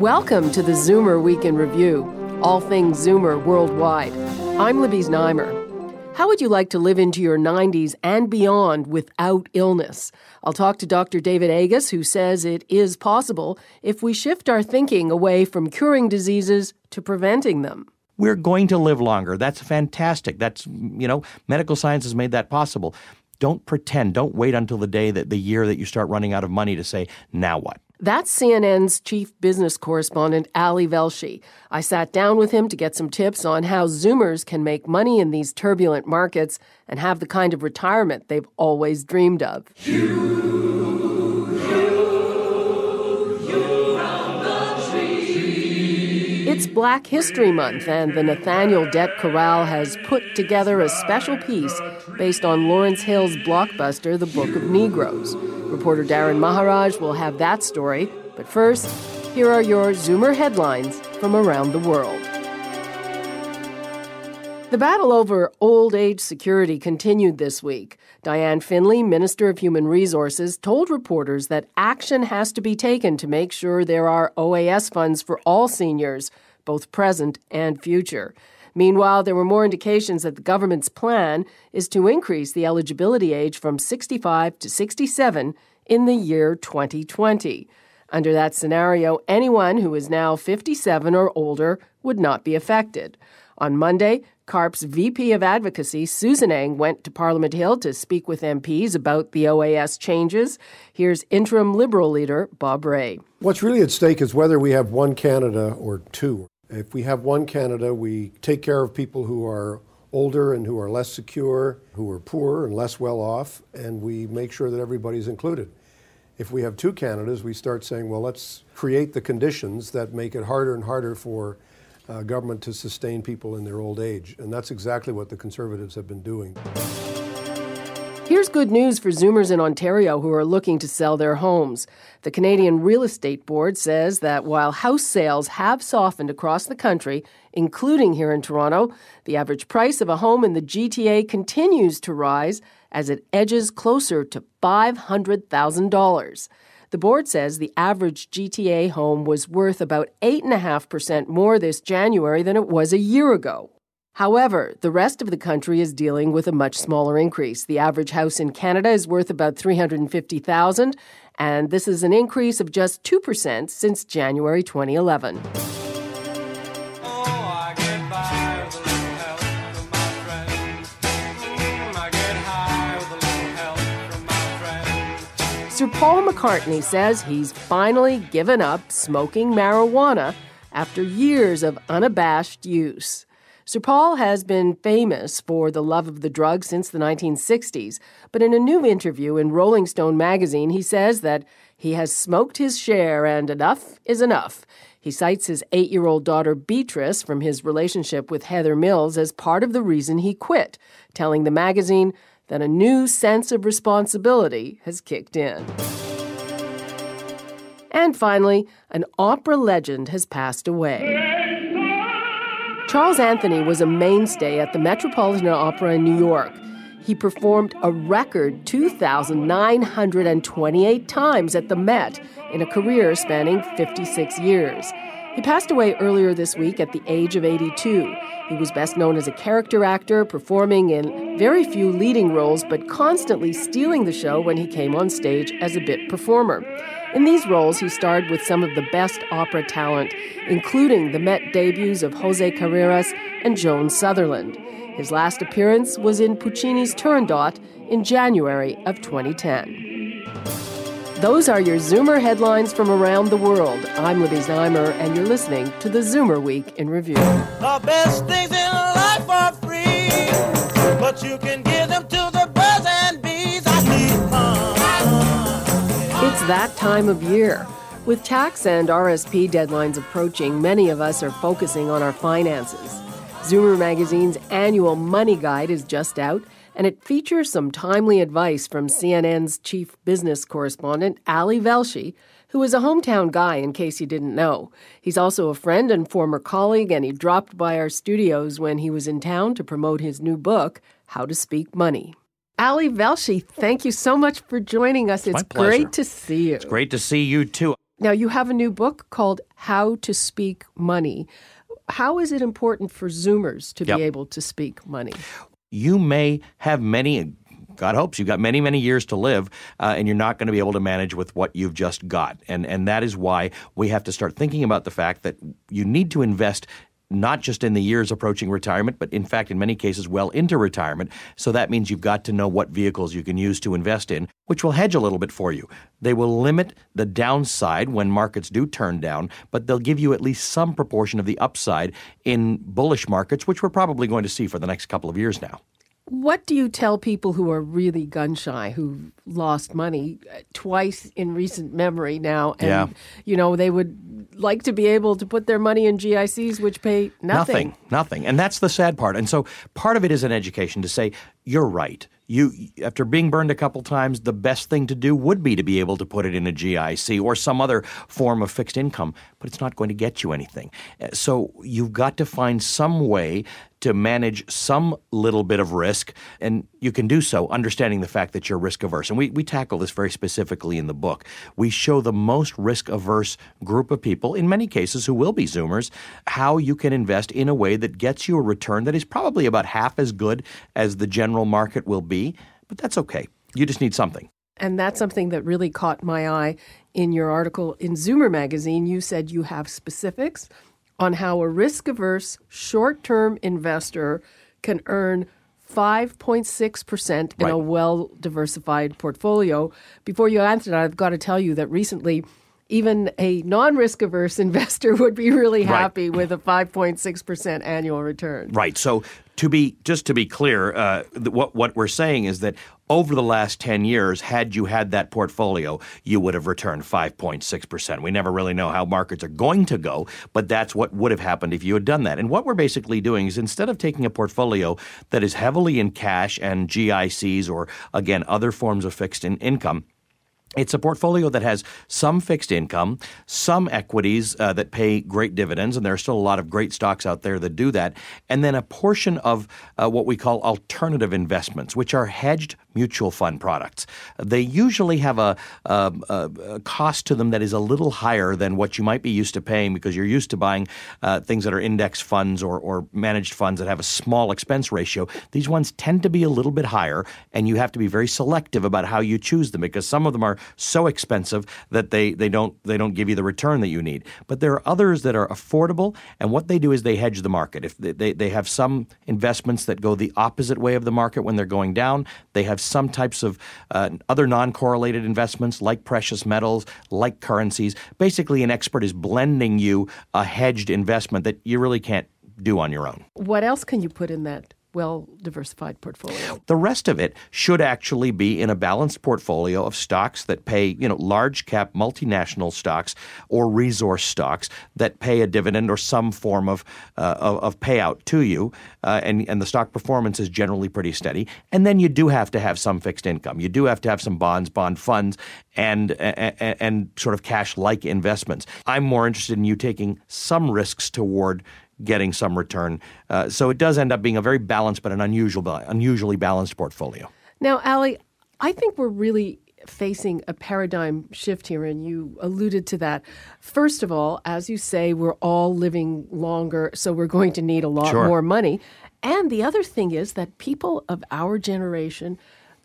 Welcome to the Zoomer Week in Review, all things Zoomer worldwide. I'm Libby Znaimer. How would you like to live into your 90s and beyond without illness? I'll talk to Dr. David Agus, who says it is possible if we shift our thinking away from curing diseases to preventing them. We're going to live longer. That's fantastic. That's, you know, medical science has made that possible. Don't pretend. Don't wait until the day that the year that you start running out of money to say, now what? That's CNN's chief business correspondent, Ali Velshi. I sat down with him to get some tips on how Zoomers can make money in these turbulent markets and have the kind of retirement they've always dreamed of. It's Black History Month, and the Nathaniel Dett Chorale has put together a special piece based on Lawrence Hill's blockbuster, The Book of Negroes. Reporter Darrin Maharaj will have that story, but first, here are your Zoomer headlines from around the world. The battle over old age security continued this week. Diane Finley, Minister of Human Resources, told reporters that action has to be taken to make sure there are OAS funds for all seniors, both present and future. Meanwhile, there were more indications that the government's plan is to increase the eligibility age from 65 to 67 in the year 2020. Under that scenario, anyone who is now 57 or older would not be affected. On Monday, CARP's VP of Advocacy, Susan Eng, went to Parliament Hill to speak with MPs about the OAS changes. Here's interim Liberal leader Bob Rae. What's really at stake is whether we have one Canada or two. If we have one Canada, we take care of people who are older and who are less secure, who are poor and less well off, and we make sure that everybody's included. If we have two Canadas, we start saying, well, let's create the conditions that make it harder and harder for uh, government to sustain people in their old age. And that's exactly what the Conservatives have been doing. Here's good news for Zoomers in Ontario who are looking to sell their homes. The Canadian Real Estate Board says that while house sales have softened across the country, including here in Toronto, the average price of a home in the GTA continues to rise as it edges closer to $500,000. The board says the average GTA home was worth about 8.5% more this January than it was a year ago. However, the rest of the country is dealing with a much smaller increase. The average house in Canada is worth about 350,000, and this is an increase of just 2% since January 2011. Sir Paul McCartney says he's finally given up smoking marijuana after years of unabashed use. Sir Paul has been famous for the love of the drug since the 1960s, but in a new interview in Rolling Stone magazine, he says that he has smoked his share and enough is enough. He cites his eight year old daughter Beatrice from his relationship with Heather Mills as part of the reason he quit, telling the magazine that a new sense of responsibility has kicked in. And finally, an opera legend has passed away. Charles Anthony was a mainstay at the Metropolitan Opera in New York. He performed a record 2,928 times at the Met in a career spanning 56 years. He passed away earlier this week at the age of 82. He was best known as a character actor, performing in very few leading roles, but constantly stealing the show when he came on stage as a bit performer. In these roles, he starred with some of the best opera talent, including the Met debuts of Jose Carreras and Joan Sutherland. His last appearance was in Puccini's Turandot in January of 2010. Those are your Zoomer headlines from around the world. I'm Libby Znaimer, and you're listening to the Zoomer Week in Review. The best things in life are free, but you can give them to the birds and bees. I. It's that time of year. With tax and RSP deadlines approaching, many of us are focusing on our finances. Zoomer Magazine's annual Money Guide is just out, and it features some timely advice from CNN's chief business correspondent, Ali Velshi, who is a hometown guy, in case you didn't know. He's also a friend and former colleague, and he dropped by our studios when he was in town to promote his new book, How to Speak Money. Ali Velshi, thank you so much for joining us. It's, it's great to see you. It's great to see you too. Now, you have a new book called How to Speak Money. How is it important for Zoomers to yep. be able to speak money? You may have many God hopes you've got many, many years to live, uh, and you're not going to be able to manage with what you've just got. And and that is why we have to start thinking about the fact that you need to invest not just in the years approaching retirement, but in fact, in many cases, well into retirement. So that means you've got to know what vehicles you can use to invest in, which will hedge a little bit for you. They will limit the downside when markets do turn down, but they'll give you at least some proportion of the upside in bullish markets, which we're probably going to see for the next couple of years now. What do you tell people who are really gun shy, who lost money uh, twice in recent memory now, and yeah. you know they would like to be able to put their money in GICs, which pay nothing. Nothing, nothing, and that's the sad part. And so part of it is an education to say you're right. You after being burned a couple times, the best thing to do would be to be able to put it in a GIC or some other form of fixed income, but it's not going to get you anything. Uh, so you've got to find some way to manage some little bit of risk, and you can do so understanding the fact that you're risk averse. And we, we tackle this very specifically in the book. We show the most risk averse group of people, in many cases who will be Zoomers, how you can invest in a way that gets you a return that is probably about half as good as the general market will be, but that's okay. You just need something. And that's something that really caught my eye in your article in Zoomer magazine. You said you have specifics on how a risk averse short term investor can earn 5.6% in right. a well diversified portfolio. Before you answer that, I've got to tell you that recently, even a non risk averse investor would be really happy right. with a 5.6% annual return. Right. So to be just to be clear, uh, what what we're saying is that over the last ten years, had you had that portfolio, you would have returned five point six percent. We never really know how markets are going to go, but that's what would have happened if you had done that. And what we're basically doing is instead of taking a portfolio that is heavily in cash and GICs or again other forms of fixed in income it's a portfolio that has some fixed income, some equities uh, that pay great dividends, and there are still a lot of great stocks out there that do that, and then a portion of uh, what we call alternative investments, which are hedged mutual fund products. They usually have a, a, a, cost to them that is a little higher than what you might be used to paying because you're used to buying uh, things that are index funds or, or managed funds that have a small expense ratio. These ones tend to be a little bit higher, and you have to be very selective about how you choose them because some of them are so expensive that they, they don't they don't give you the return that you need. But there are others that are affordable, and what they do is they hedge the market. If they, they, they have some investments that go the opposite way of the market when they're going down, they have some types of uh, other non-correlated investments like precious metals, like currencies. Basically, an expert is blending you a hedged investment that you really can't do on your own. What else can you put in that well diversified portfolio. The rest of it should actually be in a balanced portfolio of stocks that pay, you know, large cap multinational stocks or resource stocks that pay a dividend or some form of uh, of, of, payout to you, uh, and and the stock performance is generally pretty steady. And then you do have to have some fixed income. You do have to have some bonds, bond funds, and and, and sort of cash like investments. I'm more interested in you taking some risks toward getting some return. Uh, so it does end up being a very balanced but an unusual, unusually balanced portfolio. Now, Ali, I think we're really facing a paradigm shift here, and you alluded to that. First of all, as you say, we're all living longer, so we're going to need a lot sure. more money. And the other thing is that people of our generation,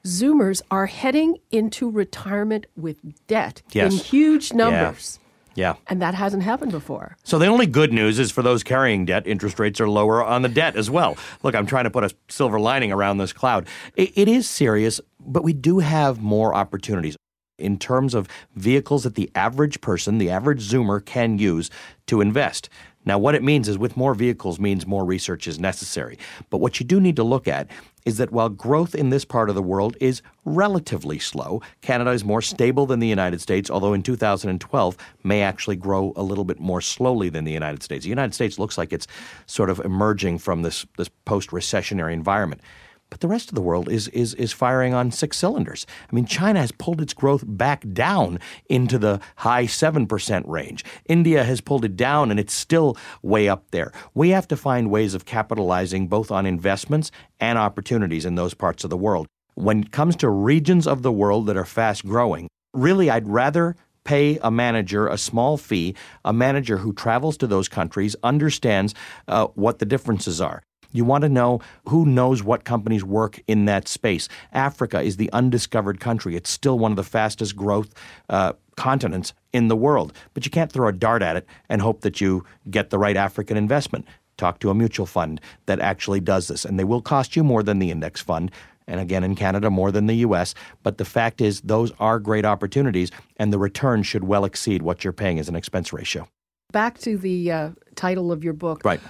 Zoomers, are heading into retirement with debt yes. in huge numbers. Yeah. Yeah. And that hasn't happened before. So the only good news is for those carrying debt, interest rates are lower on the debt as well. Look, I'm trying to put a silver lining around this cloud. it, it is serious, but we do have more opportunities in terms of vehicles that the average person, the average Zoomer, can use to invest. Now, what it means is with more vehicles means more research is necessary. But what you do need to look at is that while growth in this part of the world is relatively slow, Canada is more stable than the United States, although in 2012 may actually grow a little bit more slowly than the United States. The United States looks like it's sort of emerging from this, this post recessionary environment. But the rest of the world is, is, is firing on six cylinders. I mean, China has pulled its growth back down into the high 7% range. India has pulled it down and it's still way up there. We have to find ways of capitalizing both on investments and opportunities in those parts of the world. When it comes to regions of the world that are fast growing, really, I'd rather pay a manager a small fee, a manager who travels to those countries, understands uh, what the differences are. You want to know who knows what companies work in that space. Africa is the undiscovered country. It's still one of the fastest growth uh, continents in the world. But you can't throw a dart at it and hope that you get the right African investment. Talk to a mutual fund that actually does this, and they will cost you more than the index fund. And again, in Canada, more than the US. But the fact is, those are great opportunities, and the return should well exceed what you're paying as an expense ratio. Back to the uh, title of your book. Right.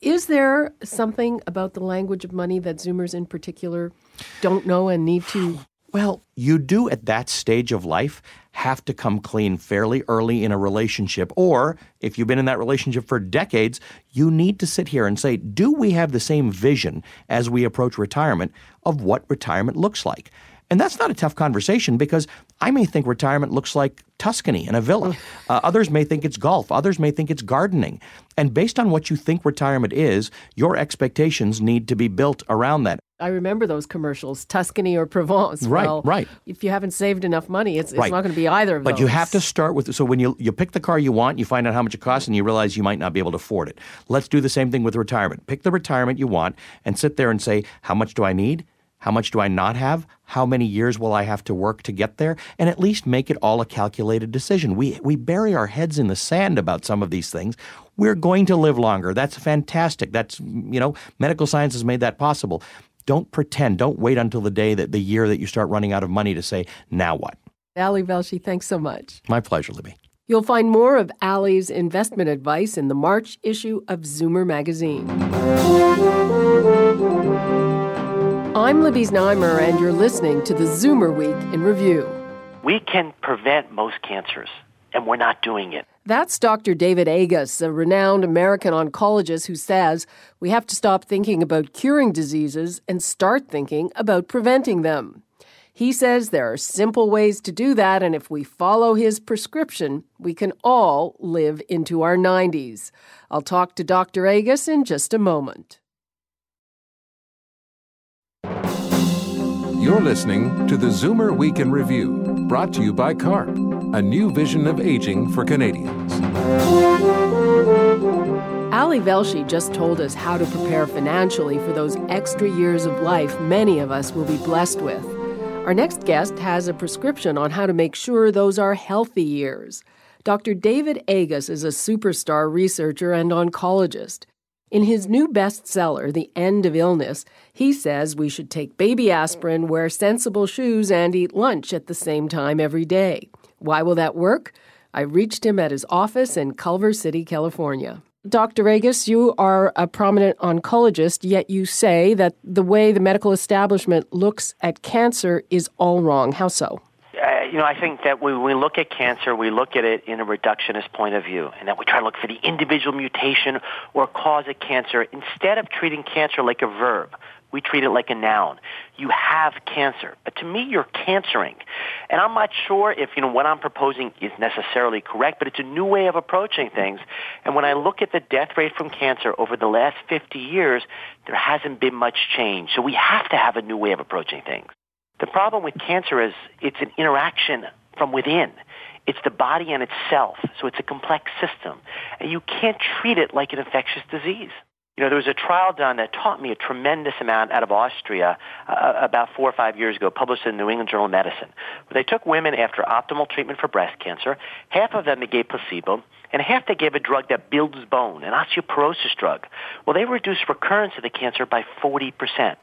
Is there something about the language of money that Zoomers in particular don't know and need to? Well, you do at that stage of life have to come clean fairly early in a relationship. Or if you've been in that relationship for decades, you need to sit here and say, do we have the same vision as we approach retirement of what retirement looks like? And that's not a tough conversation because I may think retirement looks like Tuscany and a villa. Uh, others may think it's golf. Others may think it's gardening. And based on what you think retirement is, your expectations need to be built around that. I remember those commercials, Tuscany or Provence. Right, well, right. If you haven't saved enough money, it's, it's Right. not going to be either of But those. But you have to start with so when you you pick the car you want, you find out how much it costs, and you realize you might not be able to afford it. Let's do the same thing with retirement. Pick the retirement you want, and sit there and say, how much do I need? How much do I not have? How many years will I have to work to get there? And at least make it all a calculated decision. We we bury our heads in the sand about some of these things. We're going to live longer. That's fantastic. That's you know, medical science has made that possible. Don't pretend. Don't wait until the day that the year that you start running out of money to say, now what? Ali Velshi, thanks so much. My pleasure, Libby. You'll find more of Ali's investment advice in the March issue of Zoomer magazine. I'm Libby Znaimer, and you're listening to the Zoomer Week in Review. We can prevent most cancers, and we're not doing it. That's Dr. David Agus, a renowned American oncologist who says we have to stop thinking about curing diseases and start thinking about preventing them. He says there are simple ways to do that, and if we follow his prescription, we can all live into our 90s. I'll talk to Dr. Agus in just a moment. You're listening to the Zoomer Week in Review, brought to you by CARP, a new vision of aging for Canadians. Ali Velshi just told us how to prepare financially for those extra years of life many of us will be blessed with. Our next guest has a prescription on how to make sure those are healthy years. Dr. David Agus is a superstar researcher and oncologist. In his new bestseller, The End of Illness, he says we should take baby aspirin, wear sensible shoes, and eat lunch at the same time every day. Why will that work? I reached him at his office in Culver City, California. Dr. Agus, you are a prominent oncologist, yet you say that the way the medical establishment looks at cancer is all wrong. How so? You know, I think that when we look at cancer, we look at it in a reductionist point of view, and that we try to look for the individual mutation or cause of cancer. Instead of treating cancer like a verb, we treat it like a noun. You have cancer, but to me, you're cancering. And I'm not sure if, you know, what I'm proposing is necessarily correct, but it's a new way of approaching things. And when I look at the death rate from cancer over the last 50 years, there hasn't been much change. So we have to have a new way of approaching things. The problem with cancer is it's an interaction from within. It's the body and itself, so it's a complex system. And you can't treat it like an infectious disease. You know, there was a trial done that taught me a tremendous amount out of Austria uh, about four or five years ago, published in the New England Journal of Medicine. They took women after optimal treatment for breast cancer. Half of them they gave placebo, and half they gave a drug that builds bone, an osteoporosis drug. Well, they reduced recurrence of the cancer by 40%.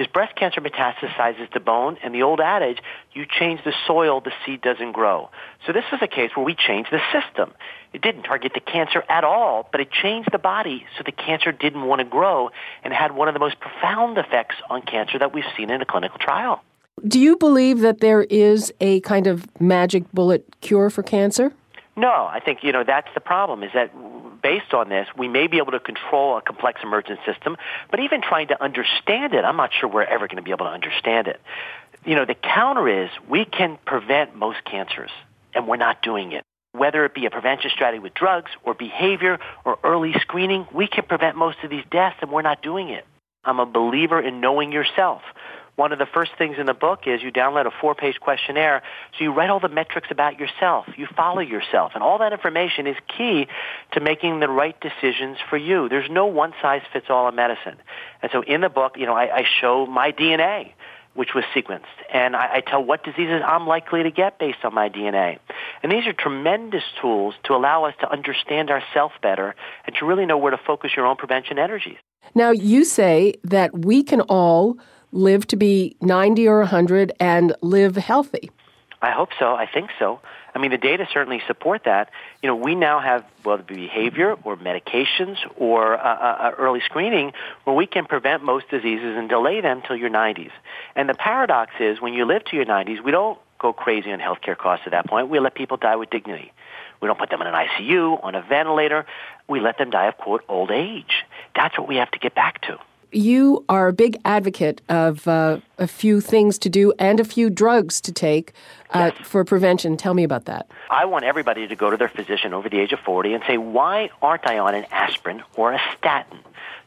Because breast cancer metastasizes to bone, and the old adage, you change the soil, the seed doesn't grow. So this was a case where we changed the system. It didn't target the cancer at all, but it changed the body so the cancer didn't want to grow and had one of the most profound effects on cancer that we've seen in a clinical trial. Do you believe that there is a kind of magic bullet cure for cancer? No, I think you know that's the problem. Is that based on this, we may be able to control a complex emergent system, but even trying to understand it, I'm not sure we're ever going to be able to understand it. You know, the counter is we can prevent most cancers, and we're not doing it. Whether it be a prevention strategy with drugs or behavior or early screening, we can prevent most of these deaths, and we're not doing it. I'm a believer in knowing yourself one of the first things in the book is you download a four page questionnaire. So you write all the metrics about yourself. You follow yourself. And all that information is key to making the right decisions for you. There's no one size fits all in medicine. And so in the book, you know, I, I show my DNA which was sequenced. And I, I, tell what diseases I'm likely to get based on my DNA. And these are tremendous tools to allow us to understand ourselves better and to really know where to focus your own prevention energies. Now, you say that we can all live to be 90 or 100 and live healthy. I hope so. I think so. I mean, the data certainly support that. You know, we now have whether it be behavior or medications or uh, uh, uh, early screening where we can prevent most diseases and delay them till your 90s. And the paradox is when you live to your 90s, we don't go crazy on healthcare costs at that point. We let people die with dignity. We don't put them in an ICU, on a ventilator. We let them die of, quote, old age. That's what we have to get back to you are a big advocate of uh, a few things to do and a few drugs to take uh, yes. for prevention. Tell me about that. I want everybody to go to their physician over the age of 40 and say, why aren't I on an aspirin or a statin?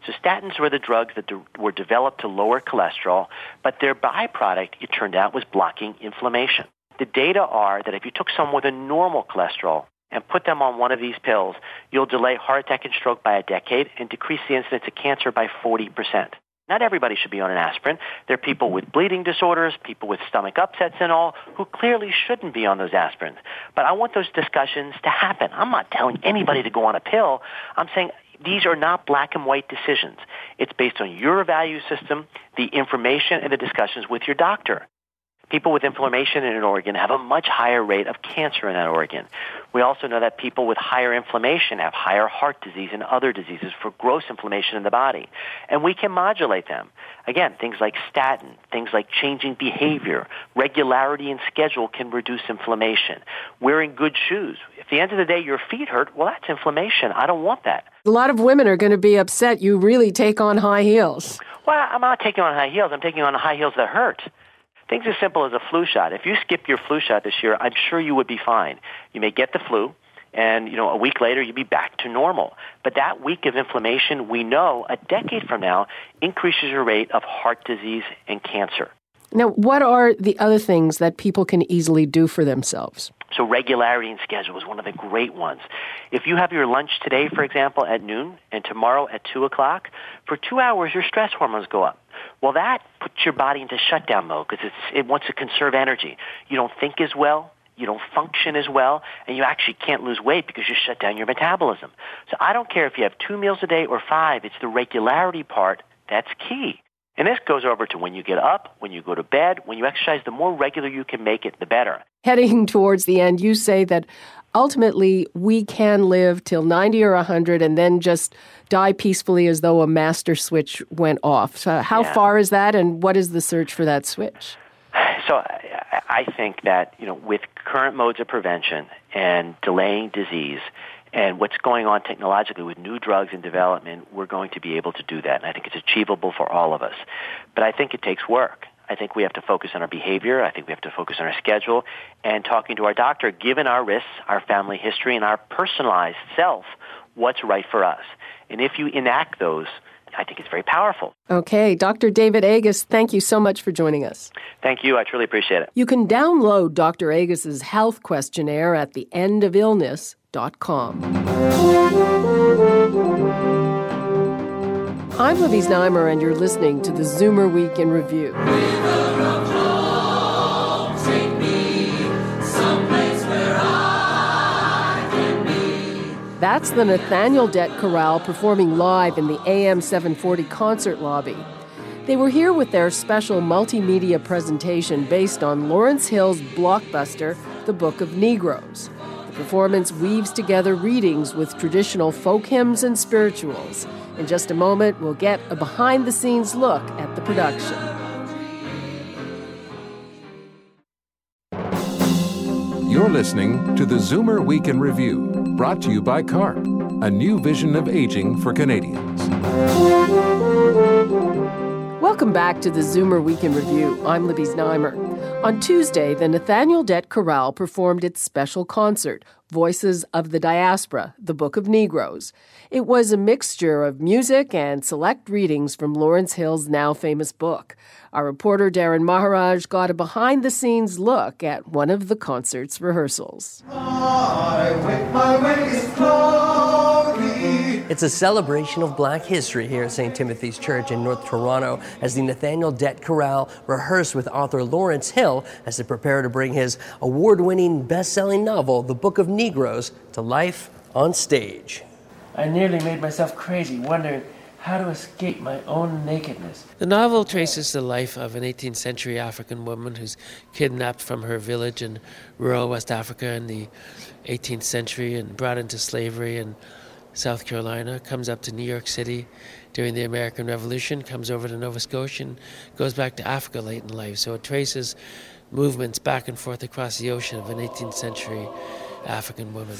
So statins were the drugs that de- were developed to lower cholesterol, but their byproduct, it turned out, was blocking inflammation. The data are that if you took someone with a normal cholesterol and put them on one of these pills, you'll delay heart attack and stroke by a decade and decrease the incidence of cancer by 40%. Not everybody should be on an aspirin. There are people with bleeding disorders, people with stomach upsets and all, who clearly shouldn't be on those aspirins. But I want those discussions to happen. I'm not telling anybody to go on a pill. I'm saying these are not black and white decisions. It's based on your value system, the information, and the discussions with your doctor people with inflammation in an organ have a much higher rate of cancer in that organ. We also know that people with higher inflammation have higher heart disease and other diseases for gross inflammation in the body. And we can modulate them. Again, things like statin, things like changing behavior, regularity and schedule can reduce inflammation. Wearing good shoes. At the end of the day, your feet hurt, well, that's inflammation. I don't want that. A lot of women are going to be upset you really take on high heels. Well, I'm not taking on high heels. I'm taking on high heels that hurt. Things as simple as a flu shot. If you skip your flu shot this year, I'm sure you would be fine. You may get the flu, and you know a week later you'd be back to normal. But that week of inflammation, we know a decade from now increases your rate of heart disease and cancer. Now, what are the other things that people can easily do for themselves? So regularity and schedule is one of the great ones. If you have your lunch today, for example, at noon and tomorrow at 2 o'clock, for two hours your stress hormones go up. Well, that puts your body into shutdown mode because it wants to conserve energy. You don't think as well, you don't function as well, and you actually can't lose weight because you shut down your metabolism. So I don't care if you have two meals a day or five, it's the regularity part that's key. And this goes over to when you get up, when you go to bed, when you exercise, the more regular you can make it, the better. Heading towards the end, you say that ultimately we can live till 90 or 100 and then just die peacefully as though a master switch went off. So how yeah. far is that and what is the search for that switch? So I think that, you know, with current modes of prevention and delaying disease, and what's going on technologically with new drugs in development, we're going to be able to do that. And I think it's achievable for all of us. But I think it takes work. I think we have to focus on our behavior. I think we have to focus on our schedule and talking to our doctor, given our risks, our family history, and our personalized self, what's right for us. And if you enact those, I think it's very powerful. Okay, Dr. David Agus, thank you so much for joining us. Thank you. I truly appreciate it. You can download Dr. Agus's health questionnaire at I'm Libby Znaimer, and you're listening to the Zoomer Week in Review. That's the Nathaniel Dett Chorale performing live in the AM 740 concert lobby. They were here with their special multimedia presentation based on Lawrence Hill's blockbuster, The Book of Negroes. Performance weaves together readings with traditional folk hymns and spirituals. In just a moment, we'll get a behind the scenes look at the production. You're listening to the Zoomer Week in Review, brought to you by CARP, a new vision of aging for Canadians. Welcome back to the Zoomer Week in Review. I'm Libby Znaimer. On Tuesday, the Nathaniel Dett Chorale performed its special concert, Voices of the Diaspora, the Book of Negroes. It was a mixture of music and select readings from Lawrence Hill's now famous book. Our reporter Darrin Maharaj got a behind the scenes look at one of the concert's rehearsals. It's a celebration of black history here at St. Timothy's Church in North Toronto as the Nathaniel Dett Chorale rehearsed with author Lawrence Hill as they prepare to bring his award winning best selling novel, The Book of Negroes, to life on stage. I nearly made myself crazy wondering how to escape my own nakedness. The novel traces the life of an 18th century African woman who's kidnapped from her village in rural West Africa in the 18th century and brought into slavery in South Carolina, comes up to New York City during the American Revolution, comes over to Nova Scotia, and goes back to Africa late in life. So it traces movements back and forth across the ocean of an 18th century African woman.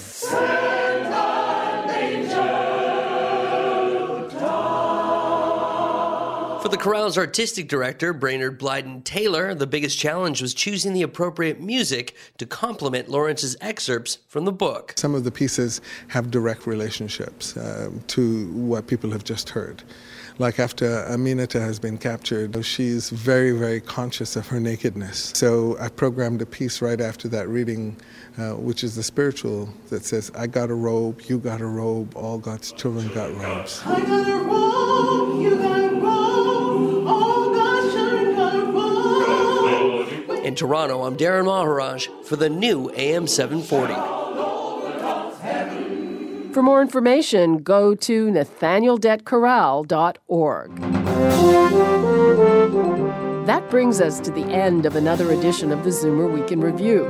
For the chorale's artistic director, Brainerd Blyden Taylor, the biggest challenge was choosing the appropriate music to complement Lawrence's excerpts from the book. Some of the pieces have direct relationships uh, to what people have just heard. Like after Aminata has been captured, she's very, very conscious of her nakedness. So I programmed a piece right after that reading, uh, which is the spiritual, that says, I got a robe, you got a robe, all God's children got robes. I got a robe, you got In Toronto, I'm Darrin Maharaj for the new AM 740. For more information, go to nathanieldettchorale.org. That brings us to the end of another edition of the Zoomer Week in Review.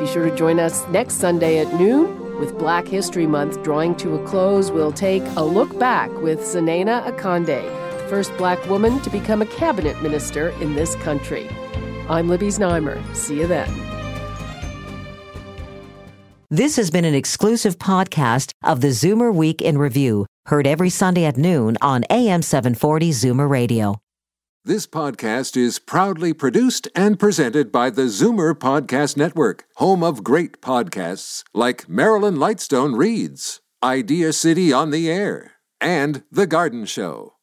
Be sure to join us next Sunday at noon. With Black History Month drawing to a close, we'll take a look back with Zanana Akande, the first black woman to become a cabinet minister in this country. I'm Libby Znaimer. See you then. This has been an exclusive podcast of the Zoomer Week in Review, heard every Sunday at noon on AM 740 Zoomer Radio. This podcast is proudly produced and presented by the Zoomer Podcast Network, home of great podcasts like Marilyn Lightstone Reads, Idea City on the Air, and The Garden Show.